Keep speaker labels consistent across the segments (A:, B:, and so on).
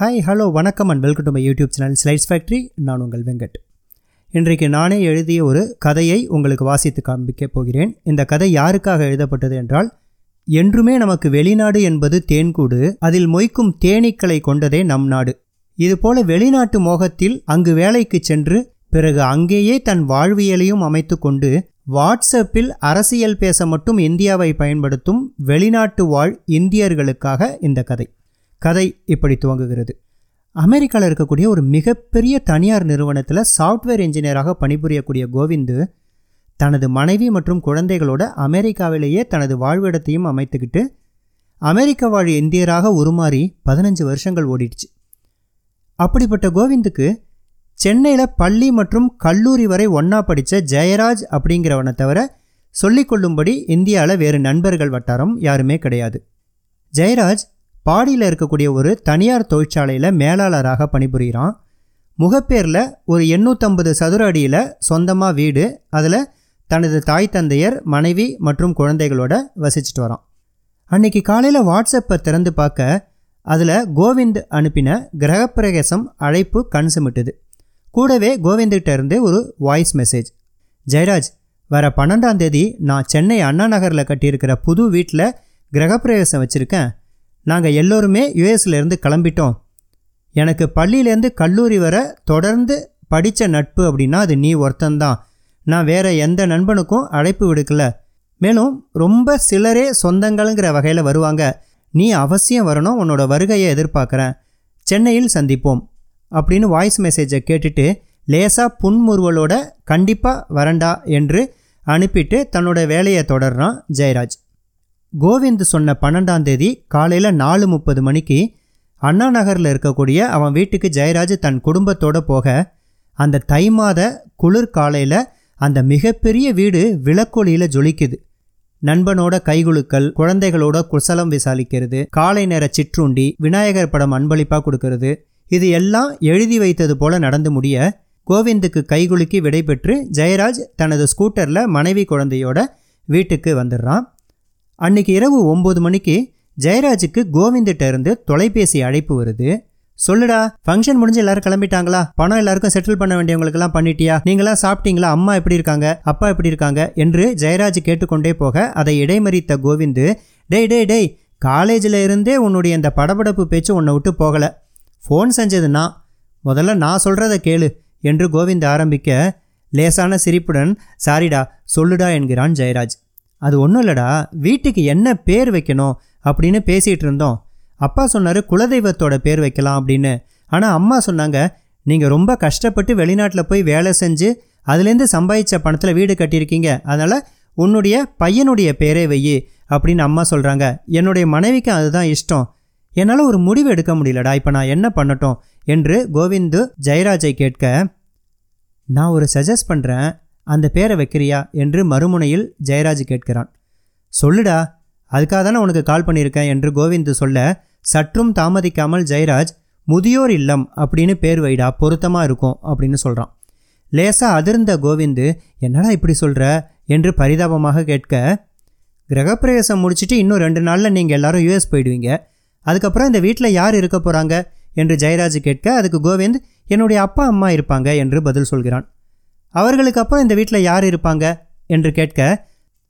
A: Hi hello வணக்கம் and welcome to my YouTube channel slides factory நான் உங்கள் வெங்கட். இன்றைக்கு நானே எழுதிய ஒரு கதையை உங்களுக்கு வாசித்து காண்பிக்கப் போகிறேன். இந்த கதை யாருக்காக எழுதப்பட்டது என்றால் என்றுமே நமக்கு வெளிநாடு என்பது தேன்கூடு அதில் மொய்க்கும் தேனீக்களை கொண்டதே நம் நாடு. இதுபோல வெளிநாட்டு மோகத்தில் அங்கு வேலைக்கு சென்று பிறகு அங்கேயே தன் வாழ்வியலையும் அமைத்து கொண்டு வாட்ஸ்அப்பில் அரசியல் பேச மட்டும் இந்தியாவை பயன்படுத்தும் வெளிநாட்டு வாழ் இந்தியர்களுக்காக இந்த கதை. கதை இப்படி துவங்குகிறது. அமெரிக்காவில் இருக்கக்கூடிய ஒரு மிகப்பெரிய தனியார் நிறுவனத்தில் சாஃப்ட்வேர் இன்ஜினியராக பணிபுரியக்கூடிய கோவிந்து தனது மனைவி மற்றும் குழந்தைகளோட அமெரிக்காவிலேயே தனது வாழ்விடத்தையும் அமைத்துக்கிட்டு அமெரிக்க வாழ் இந்தியராக உருமாறி பதினஞ்சு வருஷங்கள் ஓடிடுச்சு. அப்படிப்பட்ட கோவிந்துக்கு சென்னையில் பள்ளி மற்றும் கல்லூரி வரை ஒன்றா படித்த ஜெயராஜ் அப்படிங்கிறவனை தவிர சொல்லிக்கொள்ளும்படி இந்தியாவில் வேறு நண்பர்கள் வட்டாரம் யாருமே கிடையாது. ஜெயராஜ் பாடியில் இருக்கக்கூடிய ஒரு தனியார் தொழிற்சாலையில் மேலாளராக பணிபுரிகிறான் முகப்பேரில் ஒரு எண்ணூற்றம்பது சதுர அடியில் சொந்தமாக வீடு அதில் தனது தாய் தந்தையர் மனைவி மற்றும் குழந்தைகளோட வசிச்சுட்டு வரான். அன்னைக்கு காலையில் வாட்ஸ்அப்பை திறந்து பார்க்க அதில் கோவிந்த் அனுப்பின கிரகப்பிரவேசம் அழைப்பு கண் சுமிட்டுது. கூடவே கோவிந்துகிட்ட இருந்து ஒரு வாய்ஸ் மெசேஜ் ஜெயராஜ் வர பன்னெண்டாம் தேதி நான் சென்னை அண்ணா நகரில் கட்டியிருக்கிற புது வீட்டில் கிரகப்பிரவேசம் வச்சுருக்கேன். நாங்கள் எல்லோருமே யுஎஸ்லேருந்து கிளம்பிட்டோம். எனக்கு பள்ளியிலேருந்து கல்லூரி வர தொடர்ந்து படித்த நட்பு அப்படின்னா அது நீ ஒருத்தந்தான் நான் வேற எந்த நண்பனுக்கும் அழைப்பு விடுக்கல. மேலும் ரொம்ப சிலரே சொந்தங்கள்ங்கிற வகையில் வருவாங்க. நீ அவசியம் வரணும் உன்னோட வருகையை எதிர்பார்க்குறேன். சென்னையில் சந்திப்போம் அப்படின்னு வாய்ஸ் மெசேஜை கேட்டுட்டு லேசாக புன்முறுவலோட கண்டிப்பாக வரண்டா என்று அனுப்பிட்டு தன்னோட வேலையை தொடர்றான் ஜெயராஜ். கோவிந்த் சொன்ன பன்னெண்டாம் தேதி காலையில் நாலு முப்பது மணிக்கு அண்ணா நகரில் இருக்கக்கூடிய அவன் வீட்டுக்கு ஜெயராஜ் தன் குடும்பத்தோடு போக அந்த தை மாத குளிர் காலையில் அந்த மிகப்பெரிய வீடு விளக்கொலியில் ஜொலிக்குது. நண்பனோட கைகுலுக்கல் குழந்தைகளோட குசலம் விசாரிக்கிறது காலை நேர சிற்றுண்டி விநாயகர் படம் அன்பளிப்பாக கொடுக்கறது இது எல்லாம் எழுதி வைத்தது போல நடந்து முடிய கோவிந்துக்கு கைகுலுக்கி விடைபெற்று ஜெயராஜ் தனது ஸ்கூட்டரில் மனைவி குழந்தையோட வீட்டுக்கு வந்துடுறான். அன்னைக்கு இரவு ஒம்பது மணிக்கு ஜெயராஜுக்கு கோவிந்திட்ட இருந்து தொலைபேசி அழைப்பு வருது. சொல்லுடா ஃபங்க்ஷன் முடிஞ்சு எல்லாரும் கிளம்பிட்டாங்களா? பணம் எல்லாருக்கும் செட்டில் பண்ண வேண்டியவங்களுக்கெல்லாம் பண்ணிட்டியா? நீங்களாம் சாப்பிட்டீங்களா? அம்மா எப்படி இருக்காங்க? அப்பா எப்படி இருக்காங்க? என்று ஜெயராஜ் கேட்டுக்கொண்டே போக அதை இடைமறித்த கோவிந்து டேய் டேய் டேய் காலேஜில் இருந்தே உன்னுடைய இந்த படபடப்பு பேச்சு உன்னை விட்டு போகலை. ஃபோன் செஞ்சது நான் முதல்ல நான் சொல்கிறத கேளு என்று கோவிந்த் ஆரம்பிக்க லேசான சிரிப்புடன் சாரிடா சொல்லுடா என்கிறான் ஜெயராஜ். அது ஒன்றும் இல்லைடா. வீட்டுக்கு என்ன பேர் வைக்கணும் அப்படின்னு பேசிகிட்டு இருந்தோம். அப்பா சொன்னார் குலதெய்வத்தோட பேர் வைக்கலாம் அப்படின்னு. ஆனால் அம்மா சொன்னாங்க நீங்கள் ரொம்ப கஷ்டப்பட்டு வெளிநாட்டில் போய் வேலை செஞ்சு அதுலேருந்து சம்பாதிச்ச பணத்தில் வீடு கட்டியிருக்கீங்க. அதனால் உன்னுடைய பையனுடைய பேரே வையி அப்படின்னு அம்மா சொல்கிறாங்க என்னுடைய மனைவிக்கு அதுதான் இஷ்டம். என்னால் ஒரு முடிவு எடுக்க முடியலடா. இப்போ நான் என்ன பண்ணட்டும்? என்று கோவிந்து ஜெயராஜை கேட்க நான் ஒரு சஜஸ்ட் பண்ணுறேன் அந்த பேரை வைக்கிறியா என்று மறுமுனையில் ஜெயராஜ் கேட்கிறான். சொல்லுடா அதுக்காக தானே உனக்கு கால் பண்ணியிருக்கேன் என்று கோவிந்து சொல்ல சற்றும் தாமதிக்காமல் ஜெயராஜ் முதியோர் இல்லம் அப்படின்னு பேர் வைடா பொருத்தமாக இருக்கும் அப்படின்னு சொல்கிறான் லேசாக அதிர்ந்த கோவிந்து என்னடா இப்படி சொல்கிற என்று பரிதாபமாக கேட்க கிரகப்பிரவேசம் முடிச்சுட்டு இன்னும் ரெண்டு நாளில் நீங்கள் எல்லாரும் யூஎஸ் போயிடுவீங்க. அதுக்கப்புறம் இந்த வீட்டில் யார் இருக்க போகிறாங்க என்று ஜெயராஜ் கேட்க அதுக்கு கோவிந்த் என்னுடைய அப்பா அம்மா இருப்பாங்க என்று பதில் சொல்கிறான். அவர்களுக்கு அப்புறம் இந்த வீட்டில் யார் இருப்பாங்க? என்று கேட்க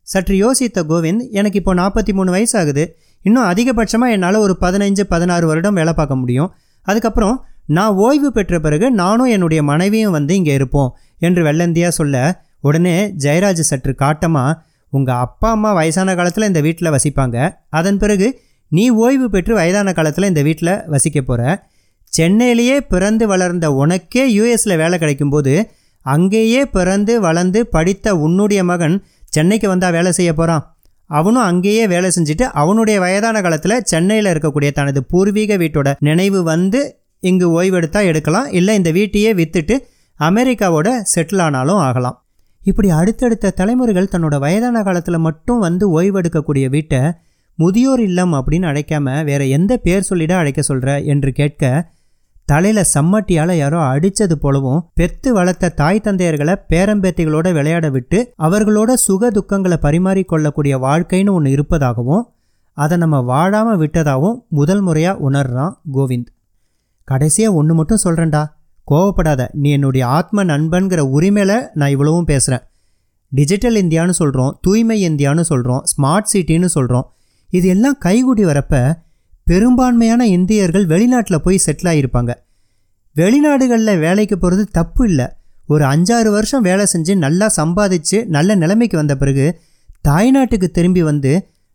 A: சற்று யோசித்த கோவிந்த் எனக்கு இப்போ நாற்பத்தி மூணு வயசு ஆகுது இன்னும் அதிகபட்சமாக என்னால் ஒரு பதினைஞ்சு பதினாறு வருடம் வேலை பார்க்க முடியும். அதுக்கப்புறம் நான் ஓய்வு பெற்ற பிறகு நானும் என்னுடைய மனைவியும் வந்து இங்கே இருப்போம் என்று வெள்ளந்தியாக சொல்ல உடனே ஜெயராஜ் சற்று காட்டமாக உங்கள் அப்பா அம்மா வயசான காலத்தில் இந்த வீட்டில் வசிப்பாங்க. அதன் பிறகு நீ ஓய்வு பெற்று வயதான காலத்தில் இந்த வீட்டில் வசிக்க போகிற சென்னையிலேயே பிறந்து வளர்ந்த உனக்கே யூஎஸில் வேலை கிடைக்கும்போது அங்கேயே பிறந்து வளர்ந்து படித்த உன்னுடைய மகன் சென்னைக்கு வந்தால் வேலை செய்ய போகிறான் அவனும் அங்கேயே வேலை செஞ்சுட்டு அவனுடைய வயதான காலத்தில் சென்னையில் இருக்கக்கூடிய தனது பூர்வீக வீட்டோட நினைவு வந்து இங்கு ஓய்வெடுத்தால் எடுக்கலாம். இல்லை இந்த வீட்டையே விற்றுட்டு அமெரிக்காவோட செட்டில் ஆனாலும் ஆகலாம். இப்படி அடுத்தடுத்த தலைமுறைகள் தன்னோட வயதான காலத்தில் மட்டும் வந்து ஓய்வெடுக்கக்கூடிய வீட்டை முதியோர் இல்லம் அப்படின்னு அழைக்காம வேற எந்த பேர் சொல்லிட அழைக்க சொல்கிற என்று கேட்க தலையில் சம்மட்டியால் யாரோ அடித்தது போலவும் பெத்து வளர்த்த தாய் தந்தையர்களை பேரம்பேத்திகளோட விளையாட விட்டு அவர்களோட சுக துக்கங்களை பரிமாறிக்கொள்ளக்கூடிய வாழ்க்கைன்னு ஒன்று இருப்பதாகவும் அதை நம்ம வாழாமல் விட்டதாகவும் முதல் முறையாக உணர்றான் கோவிந்த். கடைசியாக ஒன்று மட்டும் சொல்கிறேன்டா கோவப்படாத. நீ என்னுடைய ஆத்ம நண்பன்கிற உரிமையில் நான் இவ்வளவும் பேசுகிறேன் டிஜிட்டல் இந்தியான்னு சொல்கிறோம் தூய்மை இந்தியான்னு சொல்கிறோம் ஸ்மார்ட் சிட்டின்னு சொல்கிறோம் இது எல்லாம் கைகூடி வரப்போ பெரும்பான்மையான இந்தியர்கள் வெளிநாட்டில் போய் செட்டில் ஆகியிருப்பாங்க வெளிநாடுகளில் வேலைக்கு போகிறது தப்பு இல்லை. ஒரு அஞ்சாறு வருஷம் வேலை செஞ்சு நல்லா சம்பாதிச்சு நல்ல நிலைமைக்கு வந்த பிறகு தாய்நாட்டுக்கு திரும்பி வந்து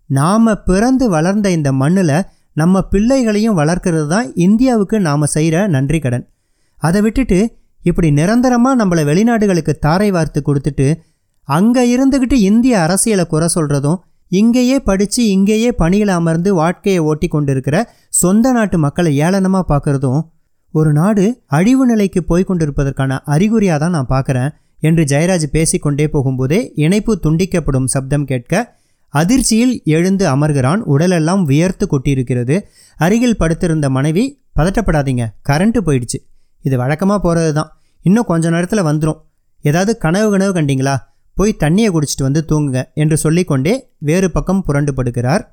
A: நாம் பிறந்து வளர்ந்த இந்த மண்ணில் நம்ம பிள்ளைகளையும் வளர்க்கறது தான் இந்தியாவுக்கு நாம் செய்கிற நன்றி கடன். அதை விட்டுட்டு இப்படி நிரந்தரமாக நம்மளை வெளிநாடுகளுக்கு தாரை வார்த்து கொடுத்துட்டு அங்கே இருந்துக்கிட்டு இந்திய அரசியலை குறை சொல்கிறதும் இங்கேயே படித்து இங்கேயே பணியில் அமர்ந்து வாழ்க்கையை ஓட்டி கொண்டிருக்கிற சொந்த நாட்டு மக்களை ஏளனமாக பார்க்குறதும் ஒரு நாடு அழிவு நிலைக்கு போய் கொண்டிருப்பதற்கான அறிகுறியாக தான் நான் பார்க்குறேன் என்று ஜெயராஜ் பேசிக்கொண்டே போகும்போதே இணைப்பு துண்டிக்கப்படும் சப்தம் கேட்க அதிர்ச்சியில் எழுந்து அமர்கிறான் உடலெல்லாம் வியர்த்து கொட்டியிருக்கிறது. அருகில் படுத்திருந்த மனைவி பதட்டப்படாதீங்க கரண்ட்டு போயிடுச்சு. இது வழக்கமாக போகிறது தான் இன்னும் கொஞ்ச நேரத்தில் வந்துடும் ஏதாவது கனவு கனவு கண்டிங்களா? போய் தண்ணியை குடிச்சிட்டு வந்து தூங்குங்க என்று சொல்லிக்கொண்டே வேறு பக்கம் புரண்டு படுகிறார்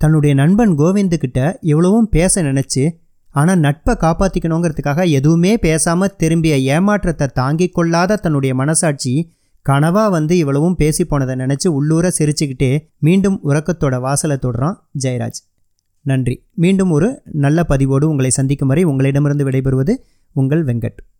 A: தன்னுடைய நண்பன் கோவிந்துக்கிட்ட இவ்வளவும் பேச நினச்சி ஆனால் நட்பை காப்பாற்றிக்கணுங்கிறதுக்காக எதுவுமே பேசாமல் திரும்பிய ஏமாற்றத்தை தாங்கிக் கொள்ளாத தன்னுடைய மனசாட்சி கனவா வந்து இவ்வளவும் பேசி போனதை நினச்சி உள்ளூர சிரிச்சுக்கிட்டே மீண்டும் உறக்கத்தோட வாசலை தொடுறான் ஜெயராஜ். நன்றி. மீண்டும் ஒரு நல்ல பதிவோடு உங்களை சந்திக்கும் வரை உங்களிடமிருந்து விடைபெறுவது உங்கள் வெங்கட்.